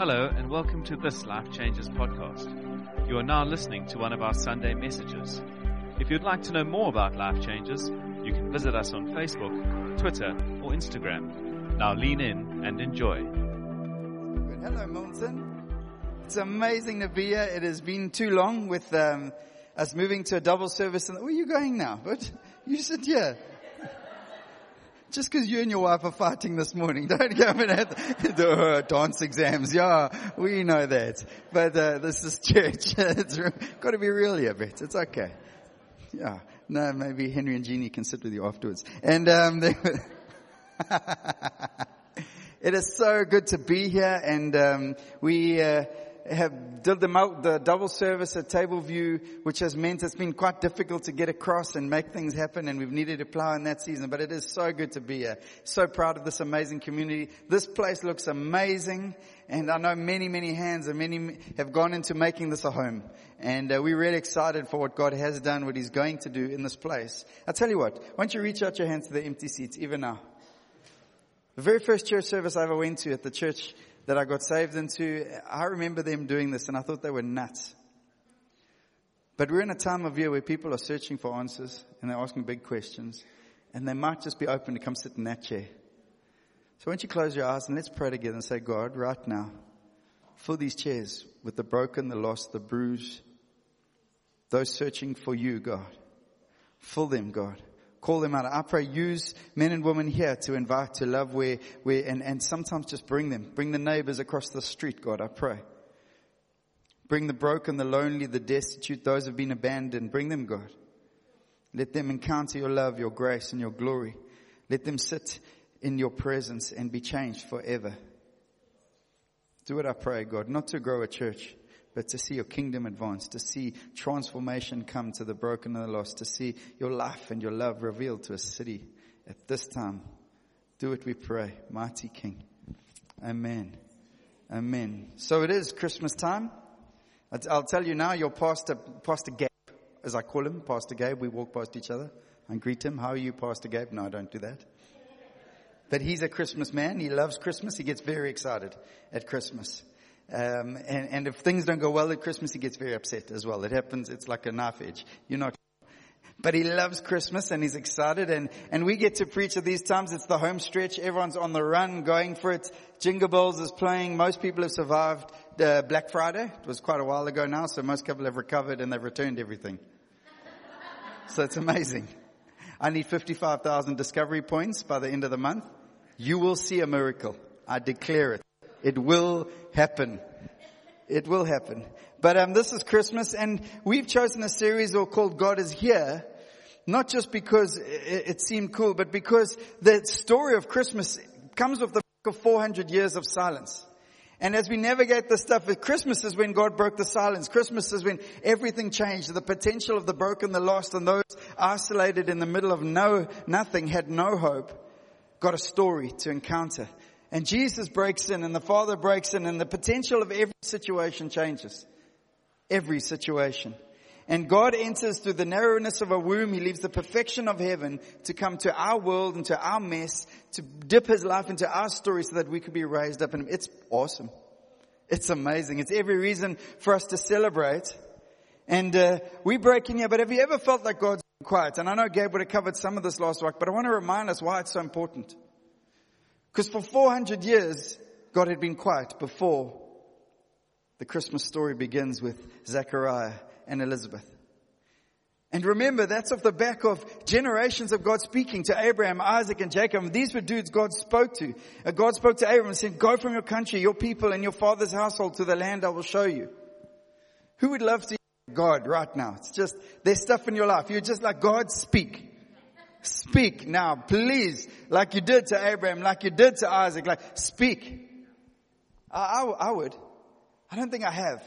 Hello, and welcome to this Life Changers podcast. You are now listening to one of our Sunday messages. If you'd like to know more about Life Changers, you can visit us on Facebook, Twitter, or Instagram. Now lean in and enjoy. Good. Hello, Milton. It's amazing to be here. It has been too long with um, us moving to a double service. And where are you going now? But you sit here. Just because you and your wife are fighting this morning, don't go and have the uh, dance exams. Yeah, we know that. But uh, this is church. it's got to be real here, Brett. It's okay. Yeah. No, maybe Henry and Jeannie can sit with you afterwards. And um, it is so good to be here, and um, we. Uh, have did the, the double service at Table View, which has meant it's been quite difficult to get across and make things happen, and we've needed to plow in that season. But it is so good to be here. So proud of this amazing community. This place looks amazing, and I know many, many hands and many have gone into making this a home. And uh, we're really excited for what God has done, what He's going to do in this place. I tell you what, why don't you reach out your hands to the empty seats, even now. The very first church service I ever went to at the church that I got saved into, I remember them doing this and I thought they were nuts. But we're in a time of year where people are searching for answers and they're asking big questions and they might just be open to come sit in that chair. So why don't you close your eyes and let's pray together and say, God, right now, fill these chairs with the broken, the lost, the bruised, those searching for you, God. Fill them, God call them out. I pray use men and women here to invite, to love where, where, and, and sometimes just bring them. Bring the neighbors across the street, God, I pray. Bring the broken, the lonely, the destitute, those who have been abandoned. Bring them, God. Let them encounter your love, your grace, and your glory. Let them sit in your presence and be changed forever. Do what I pray, God, not to grow a church, but to see your kingdom advance, to see transformation come to the broken and the lost, to see your life and your love revealed to a city at this time. Do it, we pray, mighty King. Amen. Amen. So it is Christmas time. I'll tell you now, your pastor, Pastor Gabe, as I call him, Pastor Gabe, we walk past each other and greet him. How are you, Pastor Gabe? No, I don't do that. But he's a Christmas man. He loves Christmas. He gets very excited at Christmas. Um, and, and if things don't go well at Christmas, he gets very upset as well. It happens. It's like a knife edge. You're not. But he loves Christmas and he's excited and, and we get to preach at these times. It's the home stretch. Everyone's on the run going for it. Jingle Bells is playing. Most people have survived uh, Black Friday. It was quite a while ago now, so most people have recovered and they've returned everything. so it's amazing. I need 55,000 discovery points by the end of the month. You will see a miracle. I declare it. It will happen. It will happen. But um, this is Christmas, and we've chosen a series called God is Here, not just because it, seemed cool, but because the story of Christmas comes with the of 400 years of silence. And as we navigate this stuff, Christmas is when God broke the silence. Christmas is when everything changed. The potential of the broken, the lost, and those isolated in the middle of no, nothing had no hope, got a story to encounter. And Jesus breaks in and the Father breaks in and the potential of every situation changes. Every situation. And God enters through the narrowness of a womb. He leaves the perfection of heaven to come to our world and to our mess, to dip his life into our story so that we could be raised up in him. It's awesome. It's amazing. It's every reason for us to celebrate. And uh, we break in here, but have you ever felt like God's quiet? And I know Gabe would have covered some of this last week, but I want to remind us why it's so important. Because for 400 years, God had been quiet before the Christmas story begins with Zechariah and Elizabeth. And remember, that's off the back of generations of God speaking to Abraham, Isaac, and Jacob. These were dudes God spoke to. Uh, God spoke to Abraham and said, go from your country, your people, and your father's household to the land I will show you. Who would love to hear God right now? It's just, there's stuff in your life. You're just like, God, speak. Speak now, please, like you did to Abraham, like you did to Isaac, like speak. I, I, I would. I don't think I have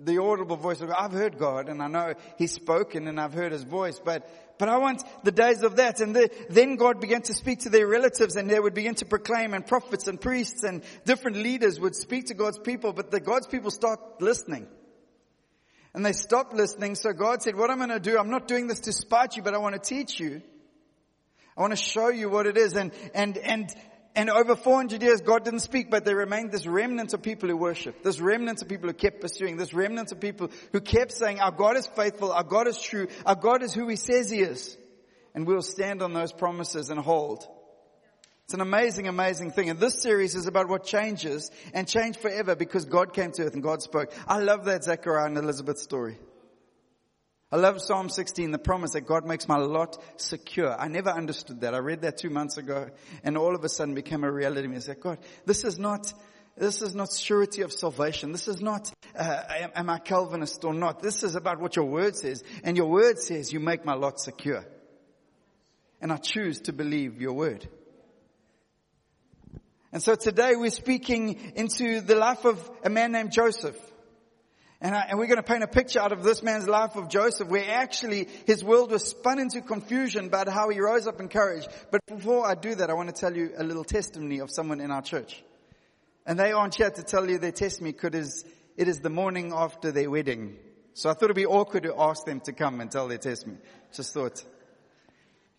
the audible voice of God. I've heard God and I know He's spoken and I've heard His voice, but, but I want the days of that. And the, then God began to speak to their relatives and they would begin to proclaim and prophets and priests and different leaders would speak to God's people, but the God's people start listening. And they stopped listening. So God said, what I'm going to do, I'm not doing this to spite you, but I want to teach you. I want to show you what it is. And, and, and And over 400 years, God didn't speak, but there remained this remnant of people who worshiped, this remnant of people who kept pursuing, this remnant of people who kept saying, our God is faithful, our God is true, our God is who He says He is. And we'll stand on those promises and hold. It's an amazing, amazing thing. And this series is about what changes and changed forever because God came to earth and God spoke. I love that Zechariah and Elizabeth story. I love Psalm 16, the promise that God makes my lot secure. I never understood that. I read that two months ago and all of a sudden became a reality. I said, God, this is not, this is not surety of salvation. This is not, uh, am, am I Calvinist or not? This is about what your word says. And your word says you make my lot secure. And I choose to believe your word. And so today we're speaking into the life of a man named Joseph. And, I, and, we're going to paint a picture out of this man's life of Joseph where actually his world was spun into confusion about how he rose up in courage. But before I do that, I want to tell you a little testimony of someone in our church. And they aren't here to tell you their testimony because it is the morning after their wedding. So I thought it'd be awkward to ask them to come and tell their testimony. Just thought.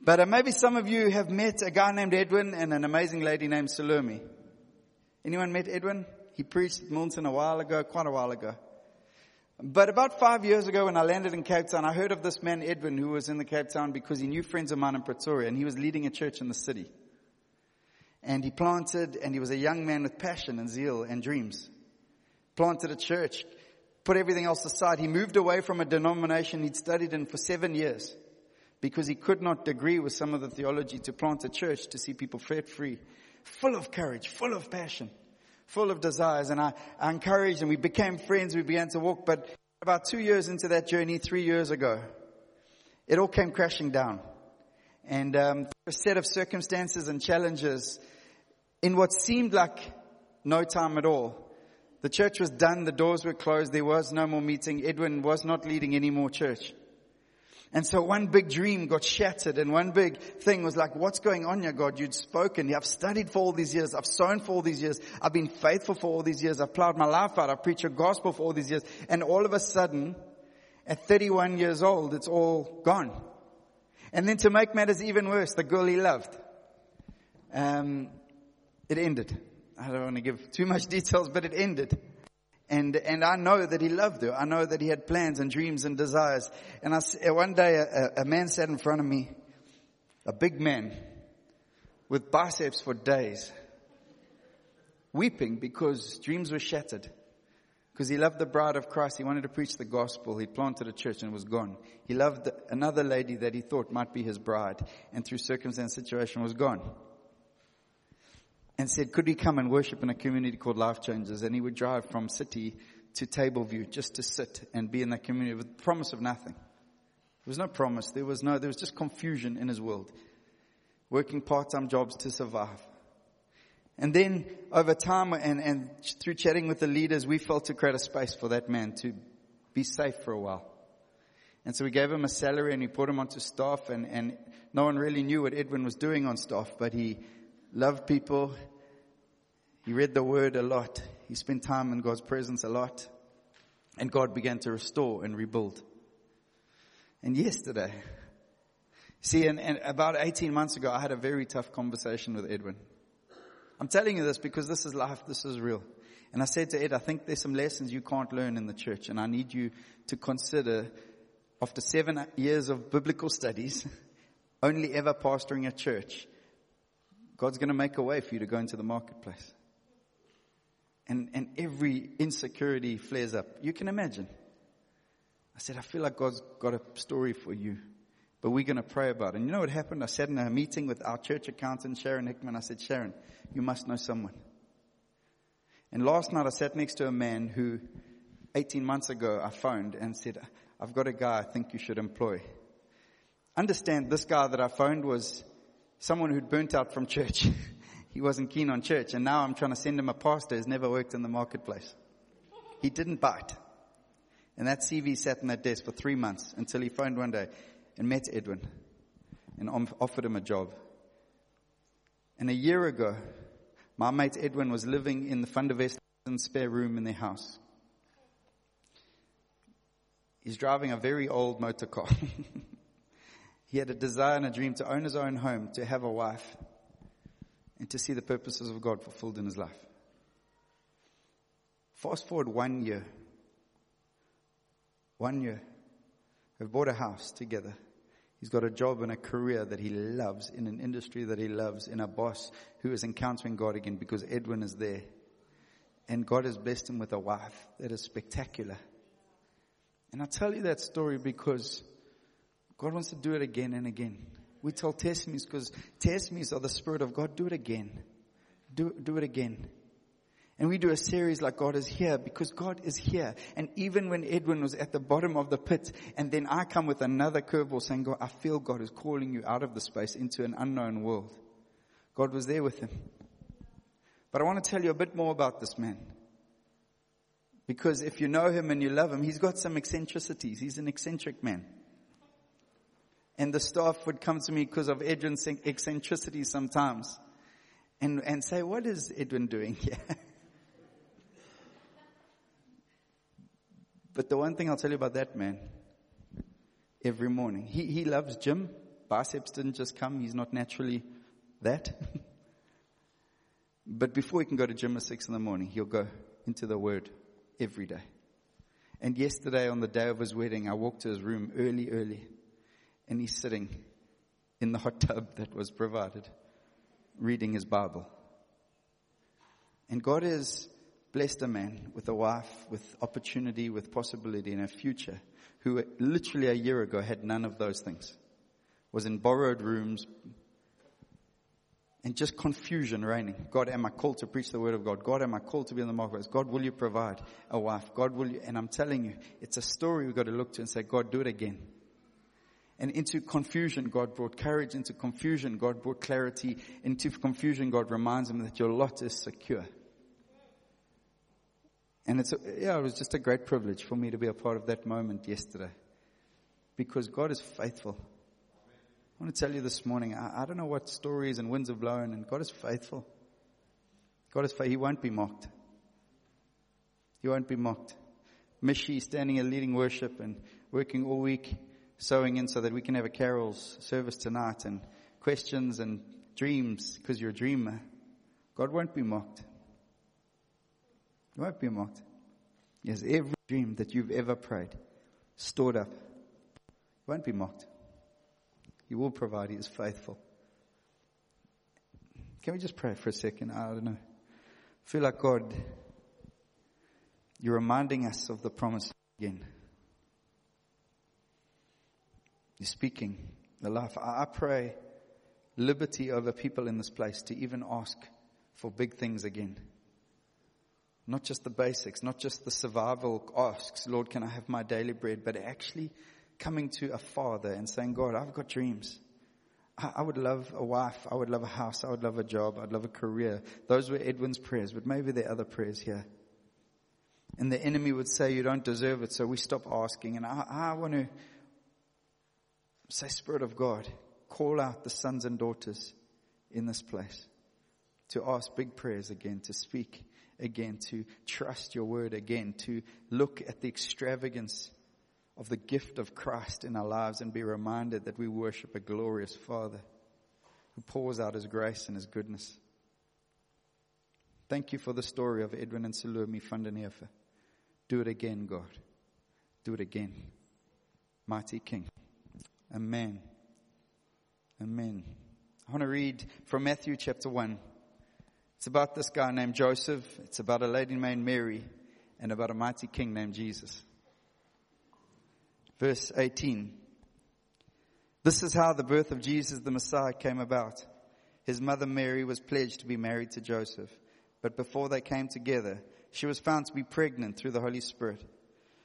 But uh, maybe some of you have met a guy named Edwin and an amazing lady named Salome. Anyone met Edwin? He preached at Milton a while ago, quite a while ago. But about five years ago when I landed in Cape Town, I heard of this man Edwin who was in the Cape Town because he knew friends of mine in Pretoria and he was leading a church in the city. And he planted and he was a young man with passion and zeal and dreams. Planted a church, put everything else aside. He moved away from a denomination he'd studied in for seven years because he could not agree with some of the theology to plant a church to see people set free. Full of courage, full of passion full of desires. And I, I encouraged and we became friends. We began to walk. But about two years into that journey, three years ago, it all came crashing down. And um, a set of circumstances and challenges in what seemed like no time at all. The church was done. The doors were closed. There was no more meeting. Edwin was not leading any more church. And so one big dream got shattered and one big thing was like, what's going on here, God? You'd spoken. I've studied for all these years. I've sown for all these years. I've been faithful for all these years. I've plowed my life out. I've preached your gospel for all these years. And all of a sudden, at 31 years old, it's all gone. And then to make matters even worse, the girl he loved, um, it ended. I don't want to give too much details, but it ended. And, and I know that he loved her. I know that he had plans and dreams and desires. And I, uh, one day a, a man sat in front of me, a big man with biceps for days, weeping because dreams were shattered. Because he loved the bride of Christ. He wanted to preach the gospel. He planted a church and was gone. He loved another lady that he thought might be his bride and through circumstance situation was gone and said, could he come and worship in a community called Life Changers? And he would drive from city to Tableview just to sit and be in that community with promise of nothing. There was no promise. There was no, there was just confusion in his world. Working part-time jobs to survive. And then over time and, and through chatting with the leaders, we felt to create a space for that man to be safe for a while. And so we gave him a salary and we put him onto staff and, and no one really knew what Edwin was doing on staff, but he loved people. He read the word a lot. He spent time in God's presence a lot. And God began to restore and rebuild. And yesterday, see, and, and about 18 months ago, I had a very tough conversation with Edwin. I'm telling you this because this is life, this is real. And I said to Ed, I think there's some lessons you can't learn in the church, and I need you to consider, after seven years of biblical studies, only ever pastoring a church, God's going to make a way for you to go into the marketplace. And, and every insecurity flares up. You can imagine. I said, I feel like God's got a story for you, but we're going to pray about it. And you know what happened? I sat in a meeting with our church accountant, Sharon Hickman. I said, Sharon, you must know someone. And last night I sat next to a man who 18 months ago I phoned and said, I've got a guy I think you should employ. Understand this guy that I phoned was someone who'd burnt out from church. he wasn't keen on church. And now I'm trying to send him a pastor who's never worked in the marketplace. He didn't bite. And that CV sat on that desk for three months until he phoned one day and met Edwin and offered him a job. And a year ago, my mate Edwin was living in the Fundervest spare room in their house. He's driving a very old motor car. He had a desire and a dream to own his own home, to have a wife, and to see the purposes of God fulfilled in his life. Fast forward one year. One year. We've bought a house together. He's got a job and a career that he loves in an industry that he loves in a boss who is encountering God again because Edwin is there. And God has blessed him with a wife that is spectacular. And I tell you that story because God wants to do it again and again. We tell testimonies because testimonies are the Spirit of God. Do it again. Do, do it again. And we do a series like God is here because God is here. And even when Edwin was at the bottom of the pit, and then I come with another curveball saying, God, I feel God is calling you out of the space into an unknown world. God was there with him. But I want to tell you a bit more about this man. Because if you know him and you love him, he's got some eccentricities. He's an eccentric man. And the staff would come to me because of Edwin's eccentricity sometimes and, and say, what is Edwin doing here? but the one thing I'll tell you about that man, every morning, he, he loves gym. Biceps didn't just come. He's not naturally that. but before he can go to gym at six in the morning, he'll go into the word every day. And yesterday on the day of his wedding, I walked to his room early, early and he's sitting in the hot tub that was provided, reading his Bible. And God has blessed a man with a wife, with opportunity, with possibility and a future, who literally a year ago had none of those things. Was in borrowed rooms, and just confusion reigning. God, am I called to preach the word of God? God, am I called to be in the marketplace? God, will you provide a wife? God, will you? And I'm telling you, it's a story we've got to look to and say, God, do it again. And into confusion, God brought courage. Into confusion, God brought clarity. Into confusion, God reminds him that your lot is secure. And it's, a, yeah, it was just a great privilege for me to be a part of that moment yesterday. Because God is faithful. I want to tell you this morning, I, I don't know what stories and winds have blown, and God is faithful. God is faithful. He won't be mocked. He won't be mocked. Mishi standing and leading worship and working all week sewing in so that we can have a carols service tonight and questions and dreams because you're a dreamer. God won't be mocked. He won't be mocked. Yes, every dream that you've ever prayed, stored up, won't be mocked. He will provide. He is faithful. Can we just pray for a second? I don't know. I feel like God, you're reminding us of the promise again. You're speaking the life. I pray liberty over people in this place to even ask for big things again. Not just the basics, not just the survival asks, Lord, can I have my daily bread, but actually coming to a father and saying, God, I've got dreams. I would love a wife. I would love a house. I would love a job. I'd love a career. Those were Edwin's prayers, but maybe there are other prayers here. And the enemy would say, you don't deserve it. So we stop asking. And I, I want to Say, Spirit of God, call out the sons and daughters in this place to ask big prayers again, to speak again, to trust your word again, to look at the extravagance of the gift of Christ in our lives and be reminded that we worship a glorious Father who pours out his grace and his goodness. Thank you for the story of Edwin and Salome Fundanefa. Do it again, God. Do it again. Mighty King. Amen. Amen. I want to read from Matthew chapter 1. It's about this guy named Joseph. It's about a lady named Mary and about a mighty king named Jesus. Verse 18. This is how the birth of Jesus the Messiah came about. His mother Mary was pledged to be married to Joseph, but before they came together, she was found to be pregnant through the Holy Spirit.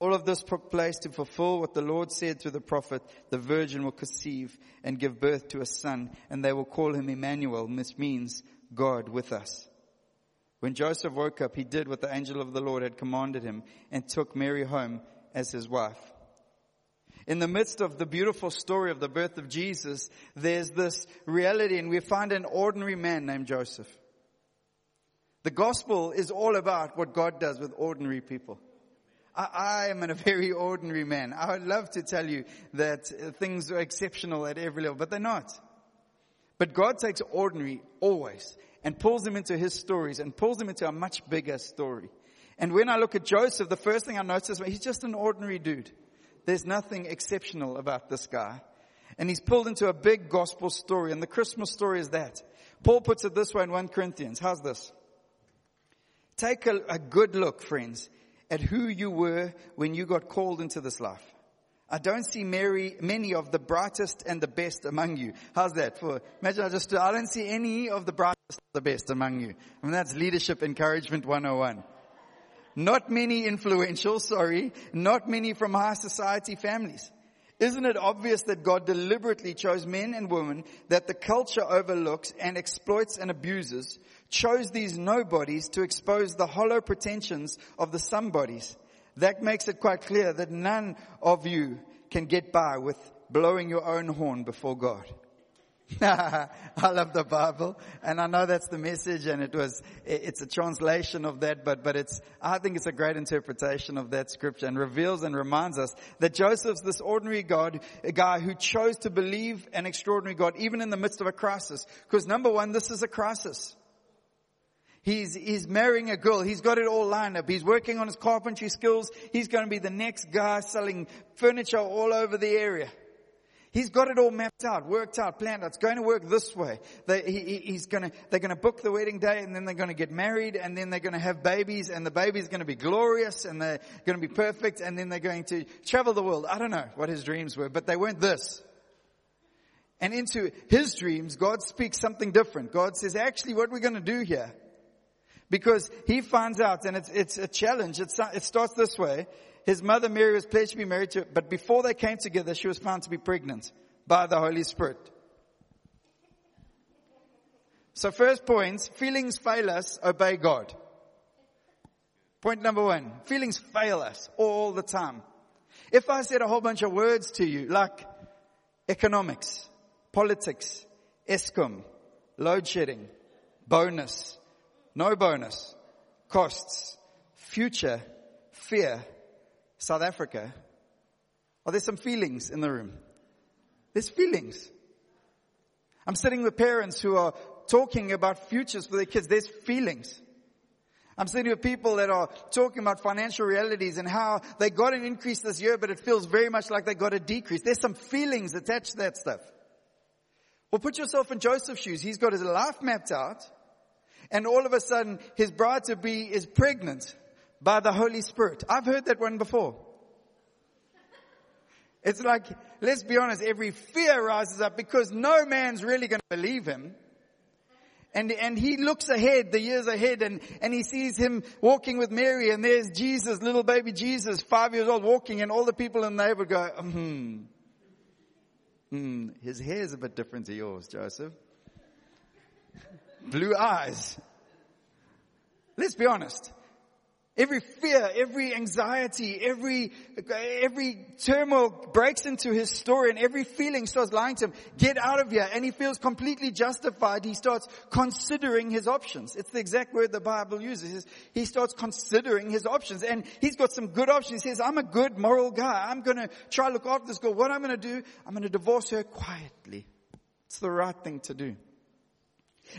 All of this took place to fulfill what the Lord said through the prophet, the virgin will conceive and give birth to a son, and they will call him Emmanuel, which means God with us. When Joseph woke up, he did what the angel of the Lord had commanded him and took Mary home as his wife. In the midst of the beautiful story of the birth of Jesus, there's this reality and we find an ordinary man named Joseph. The gospel is all about what God does with ordinary people. I, I am a very ordinary man. I would love to tell you that uh, things are exceptional at every level, but they're not. But God takes ordinary always and pulls them into his stories and pulls them into a much bigger story. And when I look at Joseph, the first thing I notice is he's just an ordinary dude. There's nothing exceptional about this guy. And he's pulled into a big gospel story. And the Christmas story is that. Paul puts it this way in 1 Corinthians. How's this? Take a, a good look, friends, at who you were when you got called into this life. I don't see Mary, many of the brightest and the best among you. How's that? For imagine I just I don't see any of the brightest, the best among you. I mean that's leadership encouragement 101. Not many influential, sorry, not many from high society families. Isn't it obvious that God deliberately chose men and women that the culture overlooks and exploits and abuses, chose these nobodies to expose the hollow pretensions of the somebodies? That makes it quite clear that none of you can get by with blowing your own horn before God. I love the Bible and I know that's the message and it was, it's a translation of that, but, but it's, I think it's a great interpretation of that scripture and reveals and reminds us that Joseph's this ordinary God, a guy who chose to believe an extraordinary God even in the midst of a crisis. Because number one, this is a crisis. He's, he's marrying a girl. He's got it all lined up. He's working on his carpentry skills. He's going to be the next guy selling furniture all over the area. He's got it all mapped out, worked out, planned out. It's going to work this way. They, he, he's to, they're going to book the wedding day and then they're going to get married and then they're going to have babies and the baby's going to be glorious and they're going to be perfect and then they're going to travel the world. I don't know what his dreams were, but they weren't this. And into his dreams, God speaks something different. God says, actually what we're going to do here, because he finds out and it's, it's a challenge. It's, it starts this way his mother Mary was pledged to be married to, but before they came together, she was found to be pregnant by the Holy Spirit. So first point, feelings fail us, obey God. Point number one, feelings fail us all the time. If I said a whole bunch of words to you, like economics, politics, Eskom, load shedding, bonus, no bonus, costs, future, fear, South Africa, oh, are there some feelings in the room? There's feelings. I'm sitting with parents who are talking about futures for their kids. There's feelings. I'm sitting with people that are talking about financial realities and how they got an increase this year, but it feels very much like they got a decrease. There's some feelings attached to that stuff. Well, put yourself in Joseph's shoes. He's got his life mapped out, and all of a sudden, his bride to be is pregnant by the Holy Spirit. I've heard that one before. It's like, let's be honest, every fear rises up because no man's really going to believe him. And, and he looks ahead, the years ahead, and, and he sees him walking with Mary, and there's Jesus, little baby Jesus, five years old, walking, and all the people in the neighborhood go, hmm, hmm, his hair's a bit different to yours, Joseph. Blue eyes. Let's be honest. Every fear, every anxiety, every, every turmoil breaks into his story and every feeling starts lying to him. Get out of here. And he feels completely justified. He starts considering his options. It's the exact word the Bible uses. He starts considering his options and he's got some good options. He says, I'm a good moral guy. I'm going to try to look after this girl. What I'm going to do, I'm going to divorce her quietly. It's the right thing to do.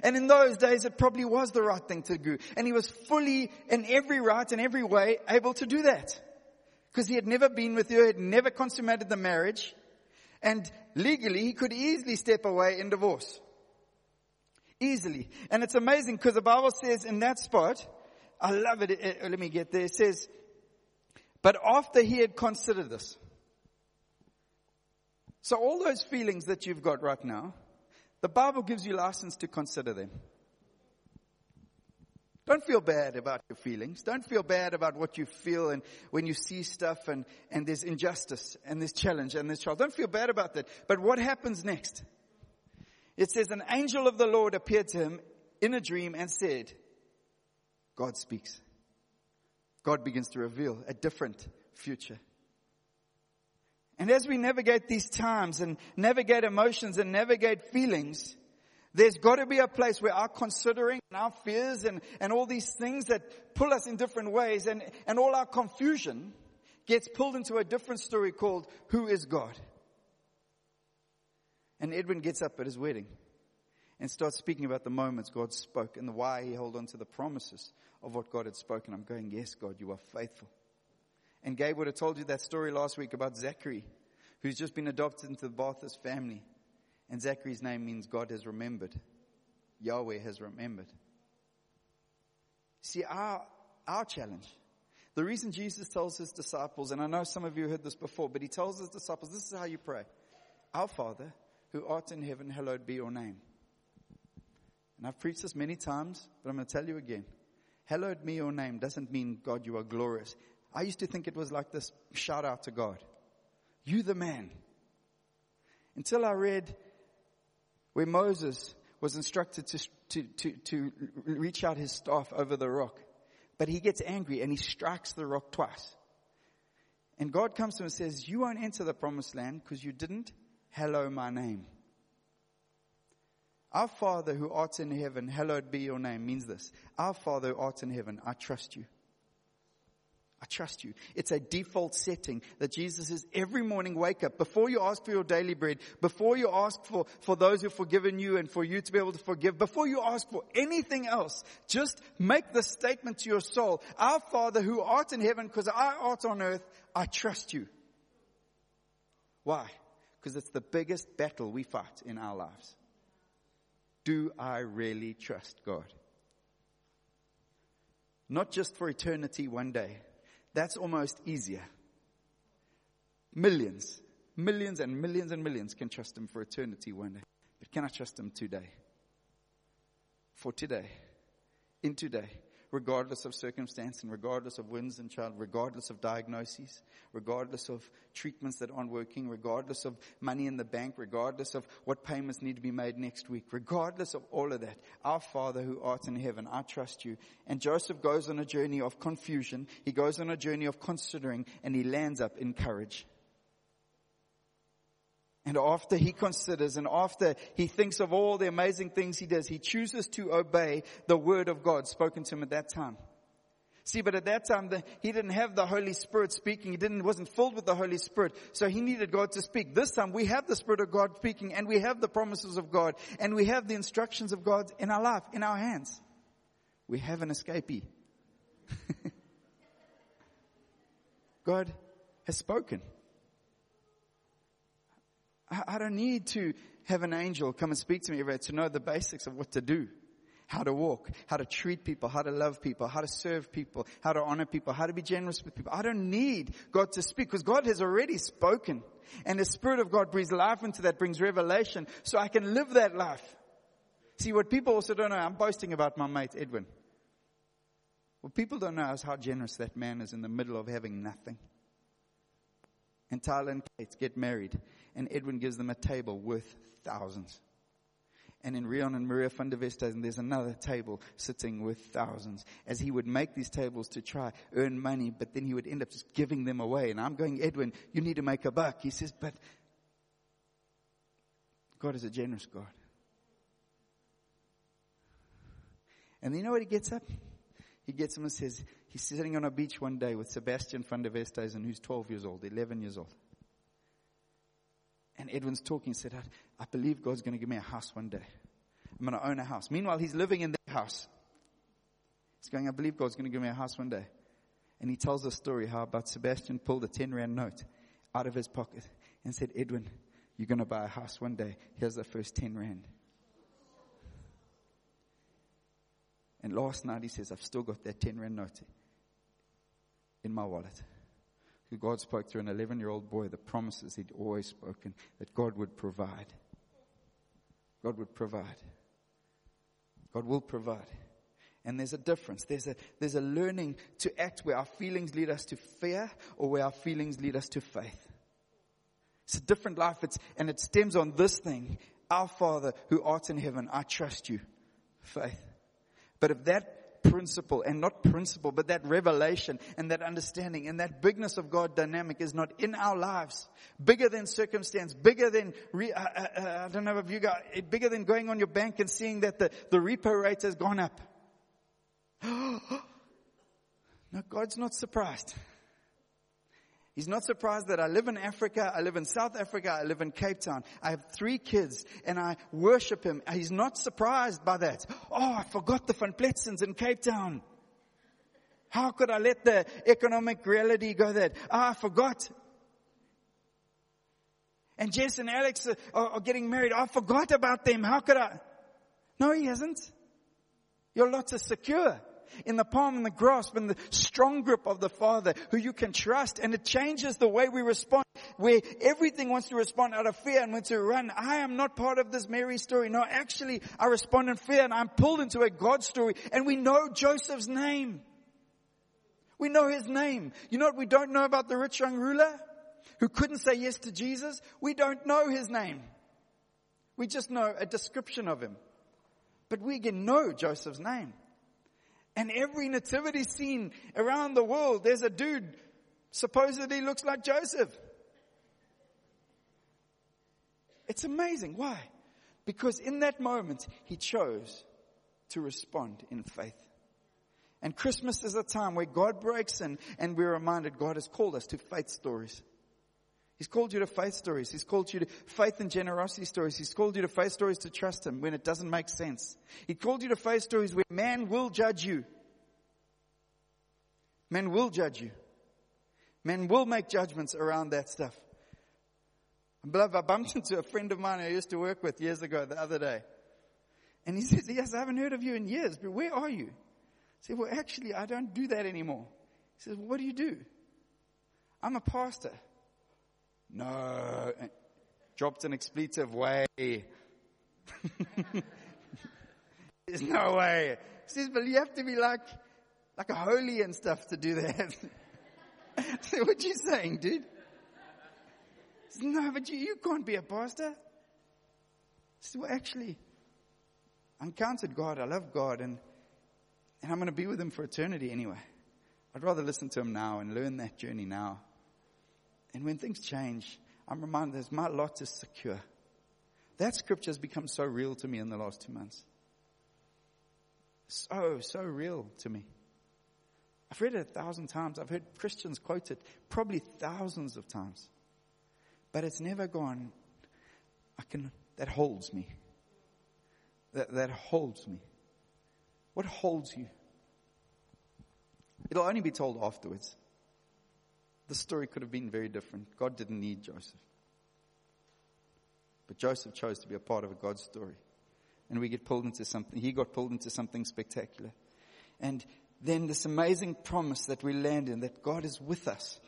And in those days, it probably was the right thing to do. And he was fully, in every right, and every way, able to do that. Because he had never been with her, had never consummated the marriage. And legally, he could easily step away in divorce. Easily. And it's amazing because the Bible says in that spot, I love it, it, let me get there, it says, but after he had considered this. So all those feelings that you've got right now, the Bible gives you license to consider them. Don't feel bad about your feelings. Don't feel bad about what you feel and when you see stuff and, and there's injustice and there's challenge and there's trial. Don't feel bad about that. But what happens next? It says an angel of the Lord appeared to him in a dream and said, God speaks. God begins to reveal a different future. And as we navigate these times and navigate emotions and navigate feelings, there's got to be a place where our considering and our fears and, and all these things that pull us in different ways and, and all our confusion gets pulled into a different story called Who is God? And Edwin gets up at his wedding and starts speaking about the moments God spoke and the why he held on to the promises of what God had spoken. I'm going, yes, God, you are faithful. And Gabe would have told you that story last week about Zachary, who's just been adopted into the Bathurst family. And Zachary's name means God has remembered. Yahweh has remembered. See, our, our challenge, the reason Jesus tells his disciples, and I know some of you heard this before, but he tells his disciples, this is how you pray. Our Father, who art in heaven, hallowed be your name. And I've preached this many times, but I'm going to tell you again. Hallowed be your name doesn't mean, God, you are glorious. I used to think it was like this shout out to God. You the man. Until I read where Moses was instructed to, to, to, to reach out his staff over the rock. But he gets angry and he strikes the rock twice. And God comes to him and says, you won't enter the promised land because you didn't hallow my name. Our Father who art in heaven, hallowed be your name means this. Our Father who art in heaven, I trust you. I trust you. It's a default setting that Jesus says every morning wake up before you ask for your daily bread, before you ask for, for those who've forgiven you and for you to be able to forgive, before you ask for anything else, just make the statement to your soul, our Father who art in heaven, because I art on earth, I trust you. Why? Because it's the biggest battle we fight in our lives. Do I really trust God? Not just for eternity one day, that's almost easier. Millions, millions and millions and millions can trust Him for eternity one day. But can I trust Him today? For today. In today regardless of circumstance and regardless of winds and child, regardless of diagnoses, regardless of treatments that aren't working, regardless of money in the bank, regardless of what payments need to be made next week, regardless of all of that, our Father who art in heaven, I trust you. And Joseph goes on a journey of confusion. He goes on a journey of considering and he lands up in courage. And after he considers and after he thinks of all the amazing things he does, he chooses to obey the word of God spoken to him at that time. See, but at that time, the, he didn't have the Holy Spirit speaking. He didn't, wasn't filled with the Holy Spirit. So he needed God to speak. This time we have the Spirit of God speaking and we have the promises of God and we have the instructions of God in our life, in our hands. We have an escapee. God has spoken. I, don't need to have an angel come and speak to me day to know the basics of what to do. How to walk, how to treat people, how to love people, how to serve people, how to honor people, how to be generous with people. I don't need God to speak because God has already spoken. And the Spirit of God breathes life into that, brings revelation so I can live that life. See, what people also don't know, I'm boasting about my mate Edwin. What people don't know is how generous that man is in the middle of having nothing. And Tyler and Kate get married and Edwin gives them a table worth thousands. And in Rion and Maria van Westhuizen, there's another table sitting with thousands. As he would make these tables to try earn money, but then he would end up just giving them away. And I'm going, Edwin, you need to make a buck. He says, but God is a generous God. And you know what he gets up? He gets him and says, he's sitting on a beach one day with Sebastian van Westhuizen, who's 12 years old, 11 years old. And Edwin's talking, said, I, I believe God's going to give me a house one day. I'm going to own a house. Meanwhile, he's living in their house. He's going, I believe God's going to give me a house one day. And he tells a story how about Sebastian pulled a 10 rand note out of his pocket and said, Edwin, you're going to buy a house one day. Here's the first 10 rand. And last night he says, I've still got that 10 rand note in my wallet who God spoke through an 11 year old boy, the promises he'd always spoken that God would provide. God would provide. God will provide. And there's a difference. There's a, there's a learning to act where our feelings lead us to fear or where our feelings lead us to faith. It's a different life. It's, and it stems on this thing. Our Father who art in heaven, I trust you. Faith. But if that principle and not principle, but that revelation and that understanding and that bigness of God dynamic is not in our lives. Bigger than circumstance, bigger than, re, uh, uh, uh, I don't know if you got, bigger than going on your bank and seeing that the, the repo rate has gone up. no, God's not surprised. He's not surprised that I live in Africa, I live in South Africa, I live in Cape Town. I have three kids and I worship him. He's not surprised by that. Oh, I forgot the Van Pletsens in Cape Town. How could I let the economic reality go that? Ah, I forgot. And Jess and Alex are, are, getting married. I forgot about them. How could I? No, he hasn't. Your lot is secure in the palm and the grasp and the strong grip of the Father who you can trust. And it changes the way we respond where everything wants to respond out of fear and wants to run. I am not part of this Mary story. No, actually I respond in fear and I'm pulled into a God story and we know Joseph's name. We know his name. You know what we don't know about the rich young ruler who couldn't say yes to Jesus? We don't know his name. We just know a description of him. But we can know Joseph's name. And every nativity scene around the world, there's a dude supposedly looks like Joseph. It's amazing. Why? Because in that moment, he chose to respond in faith. And Christmas is a time where God breaks in and we're reminded God has called us to faith stories. He's called you to faith stories. He's called you to faith and generosity stories. He's called you to faith stories to trust Him when it doesn't make sense. He called you to faith stories where man will judge you. Men will judge you. Men will make judgments around that stuff. I bumped into a friend of mine I used to work with years ago the other day. And he says, yes, I haven't heard of you in years, but where are you? I said, well, actually, I don't do that anymore. He says, well, what do you do? I'm a pastor. No. Eh, dropped an expletive way. There's no way. He says, but you have to be like, like a holy and stuff to do that. so what you saying, dude? Says, no, but you, you can't be a pastor. So well, actually, I encountered God. I love God and, and I'm going to be with him for eternity anyway. I'd rather listen to him now and learn that journey now. And when things change, I'm reminded that my lot is secure. That scripture has become so real to me in the last two months. So, so real to me. I've read it a thousand times. I've heard Christians quote it probably thousands of times. But it's never gone, I can, that holds me. That, that holds me. What holds you? It'll only be told afterwards the story could have been very different. God didn't need Joseph. But Joseph chose to be a part of a God story. And we get pulled into something, he got pulled into something spectacular. And then this amazing promise that we land in, that God is with us.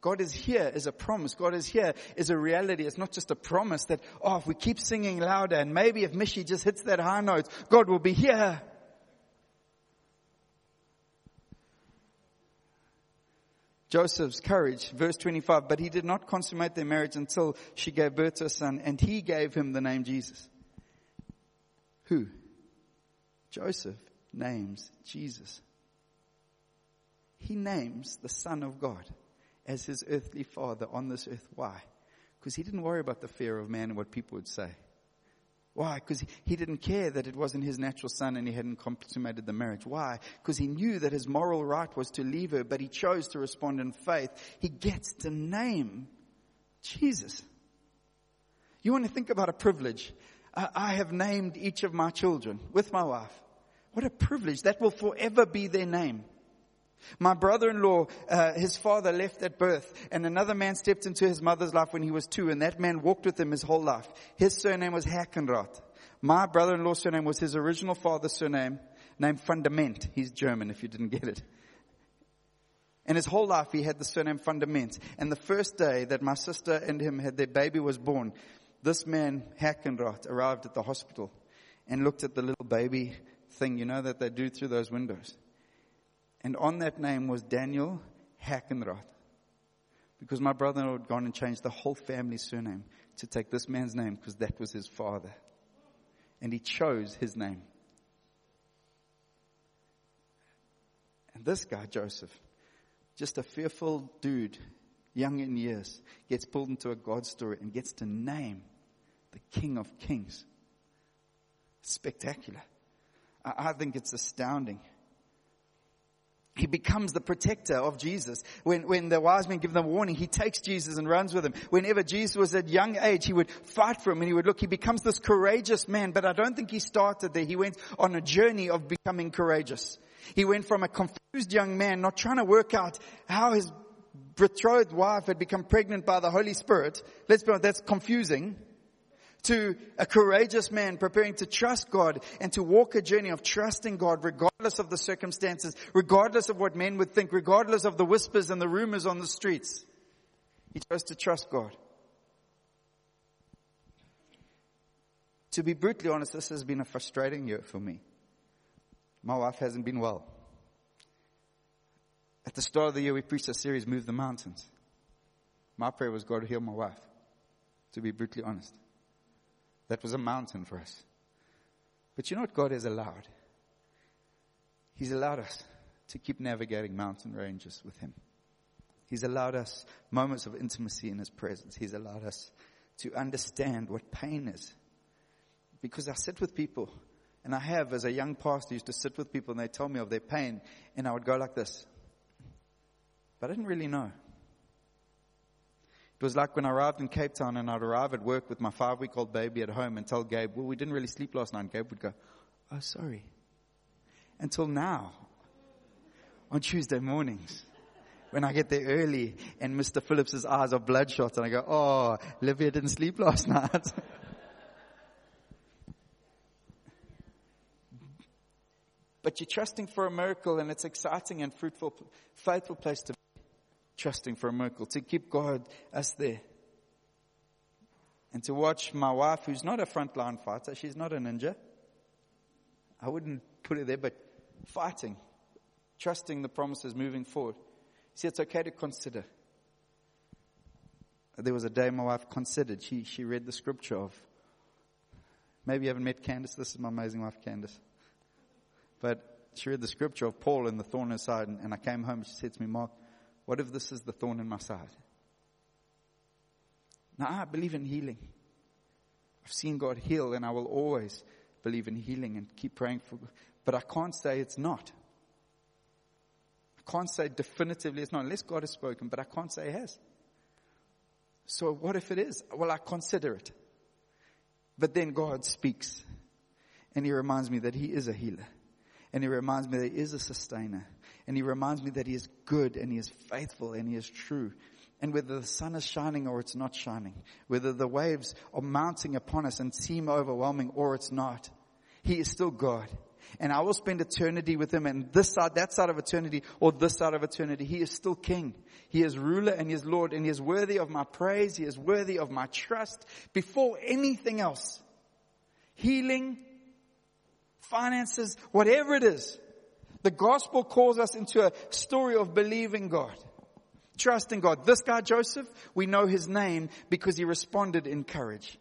God is here is a promise. God is here is a reality. It's not just a promise that, oh, if we keep singing louder and maybe if Mishi just hits that high note, God will be here. Joseph's courage, verse 25, but he did not consummate their marriage until she gave birth to a son, and he gave him the name Jesus. Who? Joseph names Jesus. He names the Son of God as his earthly father on this earth. Why? Because he didn't worry about the fear of man and what people would say. Why? Because he didn't care that it wasn't his natural son and he hadn't consummated the marriage. Why? Because he knew that his moral right was to leave her, but he chose to respond in faith. He gets to name Jesus. You want to think about a privilege. I have named each of my children with my wife. What a privilege. That will forever be their name. My brother-in-law, uh, his father left at birth and another man stepped into his mother's life when he was two and that man walked with him his whole life. His surname was Hackenrath. My brother-in-law's surname was his original father's surname named Fundament. He's German if you didn't get it. And his whole life he had the surname Fundament. And the first day that my sister and him had their baby was born, this man, Hackenrath, arrived at the hospital and looked at the little baby thing, you know, that they do through those windows. And on that name was Daniel Hackenrath. Because my brother in law had gone and changed the whole family surname to take this man's name because that was his father. And he chose his name. And this guy, Joseph, just a fearful dude, young in years, gets pulled into a God story and gets to name the King of Kings. Spectacular. I, I think it's astounding. He becomes the protector of Jesus. When, when the wise men give them warning, he takes Jesus and runs with him. Whenever Jesus was at young age, he would fight for him and he would look, he becomes this courageous man, but I don't think he started there. He went on a journey of becoming courageous. He went from a confused young man, not trying to work out how his betrothed wife had become pregnant by the Holy Spirit. Let's be honest, that's confusing to a courageous man preparing to trust God and to walk a journey of trusting God regardless of the circumstances, regardless of what men would think, regardless of the whispers and the rumors on the streets. He chose to trust God. To be brutally honest, this has been a frustrating year for me. My wife hasn't been well. At the start of the year, we preached a series, Move the Mountains. My prayer was God heal my wife, to be brutally honest. That was a mountain for us. But you know what God has allowed? He's allowed us to keep navigating mountain ranges with Him. He's allowed us moments of intimacy in His presence. He's allowed us to understand what pain is. Because I sit with people, and I have, as a young pastor, used to sit with people and they tell me of their pain, and I would go like this. But I didn't really know. It was like when I arrived in Cape Town and I'd arrive at work with my five week old baby at home and tell Gabe, well, we didn't really sleep last night. And Gabe would go, oh, sorry. Until now, on Tuesday mornings, when I get there early and Mr. Phillips's eyes are bloodshot and I go, oh, Livia didn't sleep last night. but you're trusting for a miracle and it's exciting and fruitful, faithful place to trusting for a miracle, to keep God as there. And to watch my wife, who's not a frontline fighter, she's not a ninja. I wouldn't put it there, but fighting, trusting the promises, moving forward. See, it's okay to consider. There was a day my wife considered. She, she read the scripture of, maybe you haven't met Candace. This is my amazing wife, Candace. But she read the scripture of Paul in the thorn in his side, and, and I came home. She said to me, Mark, what if this is the thorn in my side? Now, I believe in healing. I've seen God heal, and I will always believe in healing and keep praying for. But I can't say it's not. I can't say definitively it's not, unless God has spoken, but I can't say it has. So what if it is? Well, I consider it. But then God speaks, and He reminds me that He is a healer, and He reminds me that He is a sustainer, and he reminds me that he is good and he is faithful and he is true. And whether the sun is shining or it's not shining, whether the waves are mounting upon us and seem overwhelming or it's not, he is still God. And I will spend eternity with him and this side, that side of eternity or this side of eternity. He is still king. He is ruler and he is Lord and he is worthy of my praise. He is worthy of my trust before anything else. Healing, finances, whatever it is. The gospel calls us into a story of believing God, trusting God. This guy, Joseph, we know his name because he responded in courage.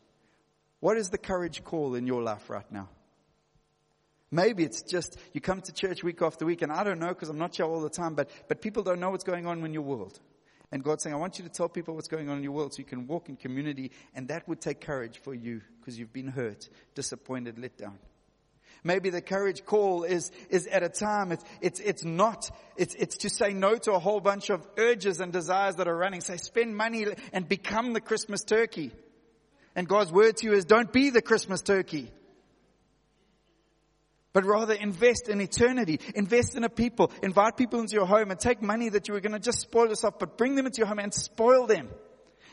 What is the courage call in your life right now? Maybe it's just you come to church week after week, and I don't know because I'm not here all the time, but, but people don't know what's going on in your world. And God's saying, I want you to tell people what's going on in your world so you can walk in community, and that would take courage for you because you've been hurt, disappointed, let down. Maybe the courage call is, is at a time, it's, it's, it's not, it's, it's to say no to a whole bunch of urges and desires that are running. Say, spend money and become the Christmas turkey. And God's word to you is don't be the Christmas turkey. But rather invest in eternity. Invest in a people. Invite people into your home and take money that you were going to just spoil yourself, but bring them into your home and spoil them.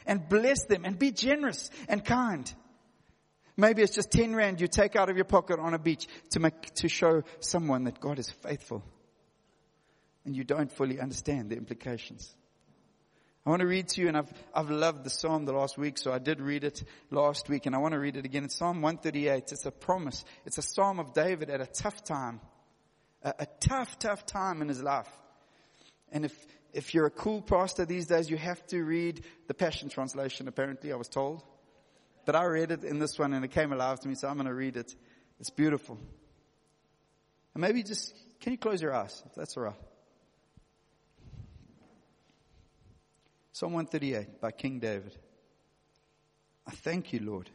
And bless them and be generous and kind. Maybe it's just 10 rand you take out of your pocket on a beach to make, to show someone that God is faithful. And you don't fully understand the implications. I want to read to you, and I've, I've loved the Psalm the last week, so I did read it last week, and I want to read it again. It's Psalm 138. It's a promise. It's a Psalm of David at a tough time. A, a tough, tough time in his life. And if, if you're a cool pastor these days, you have to read the Passion Translation, apparently, I was told. But I read it in this one and it came alive to me, so I'm going to read it. It's beautiful. And maybe just, can you close your eyes? If that's all right. Psalm 138 by King David. I thank you, Lord.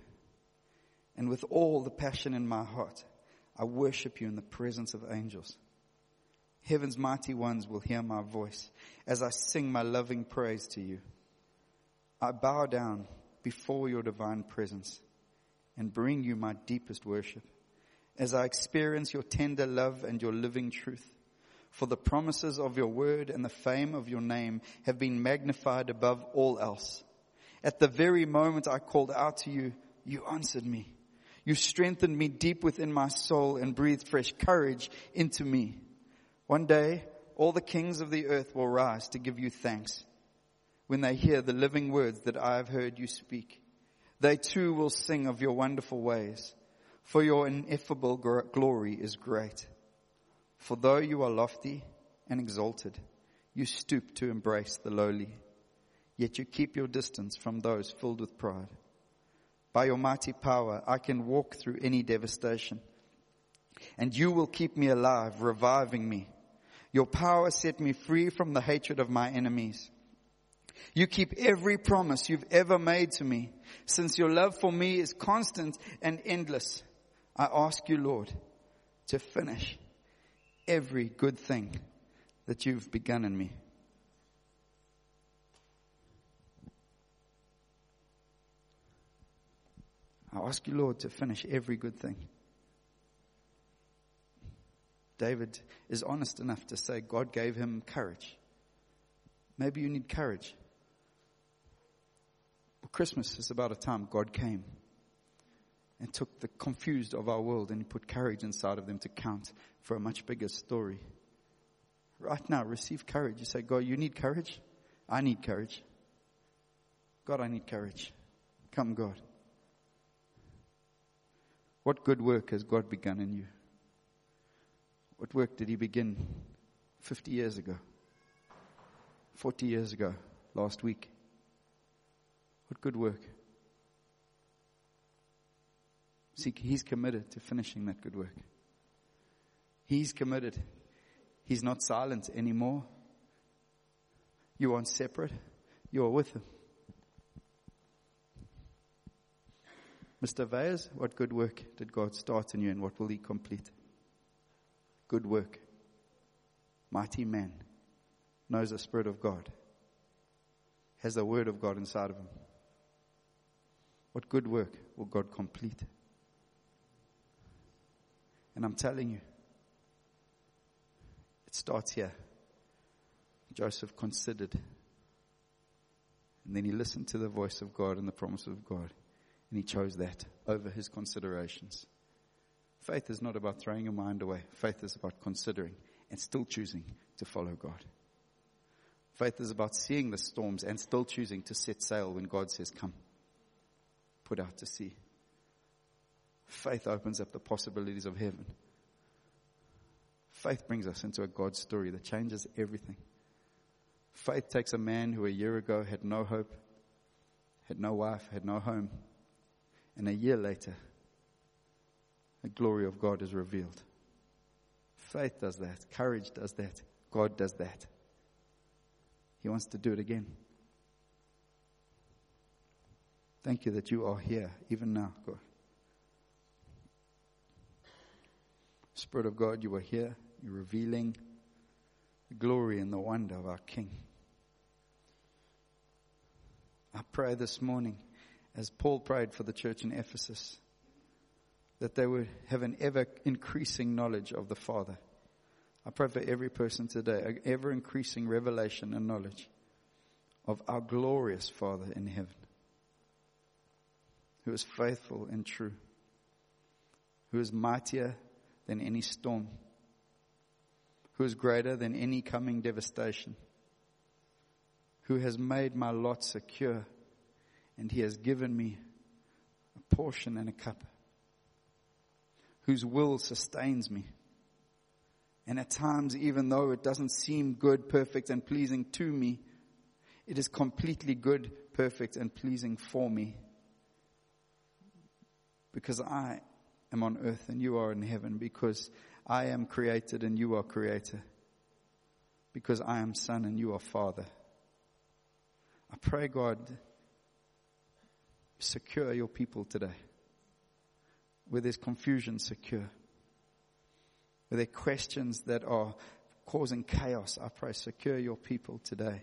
And with all the passion in my heart, I worship you in the presence of angels. Heaven's mighty ones will hear my voice as I sing my loving praise to you. I bow down before your divine presence and bring you my deepest worship as I experience your tender love and your living truth. For the promises of your word and the fame of your name have been magnified above all else. At the very moment I called out to you, you answered me. You strengthened me deep within my soul and breathed fresh courage into me. One day, all the kings of the earth will rise to give you thanks when they hear the living words that I have heard you speak. They too will sing of your wonderful ways, for your ineffable glory is great. For though you are lofty and exalted, you stoop to embrace the lowly. Yet you keep your distance from those filled with pride. By your mighty power, I can walk through any devastation. And you will keep me alive, reviving me. Your power set me free from the hatred of my enemies. You keep every promise you've ever made to me. Since your love for me is constant and endless, I ask you, Lord, to finish every good thing that you've begun in me. I ask you, Lord, to finish every good thing. David is honest enough to say God gave him courage. Maybe you need courage. Well, Christmas is about a time God came and took the confused of our world and put courage inside of them to count for a much bigger story. Right now, receive courage. You say, God, you need courage? I need courage. God, I need courage. Come, God. What good work has God begun in you? What work did He begin 50 years ago? 40 years ago? Last week? What good work? See, he's committed to finishing that good work. He's committed. He's not silent anymore. You aren't separate. You are with him. Mr. Vayers, what good work did God start in you and what will he complete? Good work. Mighty man. Knows the Spirit of God. Has the Word of God inside of him. What good work will God complete? And I'm telling you, it starts here. Joseph considered. And then he listened to the voice of God and the promise of God. And he chose that over his considerations. Faith is not about throwing your mind away. Faith is about considering and still choosing to follow God. Faith is about seeing the storms and still choosing to set sail when God says, come, put out to sea. Faith opens up the possibilities of heaven. Faith brings us into a God story that changes everything. Faith takes a man who a year ago had no hope, had no wife, had no home, and a year later, the glory of God is revealed. Faith does that. Courage does that. God does that. He wants to do it again. Thank you that you are here, even now, God. Spirit of God, you are here. You're revealing the glory and the wonder of our King. I pray this morning, as Paul prayed for the church in Ephesus, that they would have an ever increasing knowledge of the Father. I pray for every person today, an ever increasing revelation and knowledge of our glorious Father in heaven, who is faithful and true, who is mightier than any storm, who is greater than any coming devastation, who has made my lot secure, and he has given me a portion and a cup, whose will sustains me. And at times, even though it doesn't seem good, perfect, and pleasing to me, it is completely good, perfect, and pleasing for me. Because I am on earth and you are in heaven because I am created and you are creator. Because I am son and you are father. I pray, God, secure your people today. Where there's confusion, secure. Where there are questions that are causing chaos, I pray, secure your people today.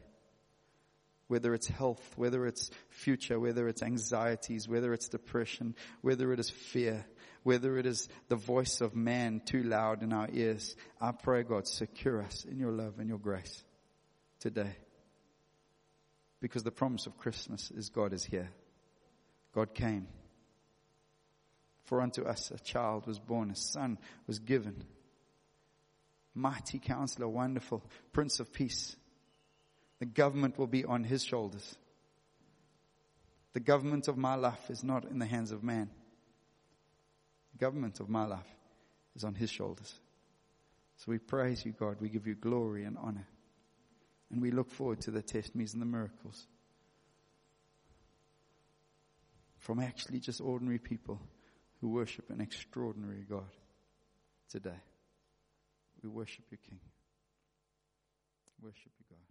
Whether it's health, whether it's future, whether it's anxieties, whether it's depression, whether it is fear, whether it is the voice of man too loud in our ears, I pray, God, secure us in your love and your grace today. Because the promise of Christmas is God is here. God came. For unto us a child was born, a son was given. Mighty counselor, wonderful, prince of peace. The government will be on his shoulders. The government of my life is not in the hands of man. The government of my life is on his shoulders. So we praise you, God. We give you glory and honor. And we look forward to the testimonies and the miracles from actually just ordinary people who worship an extraordinary God today. We worship you, King. Worship you, God.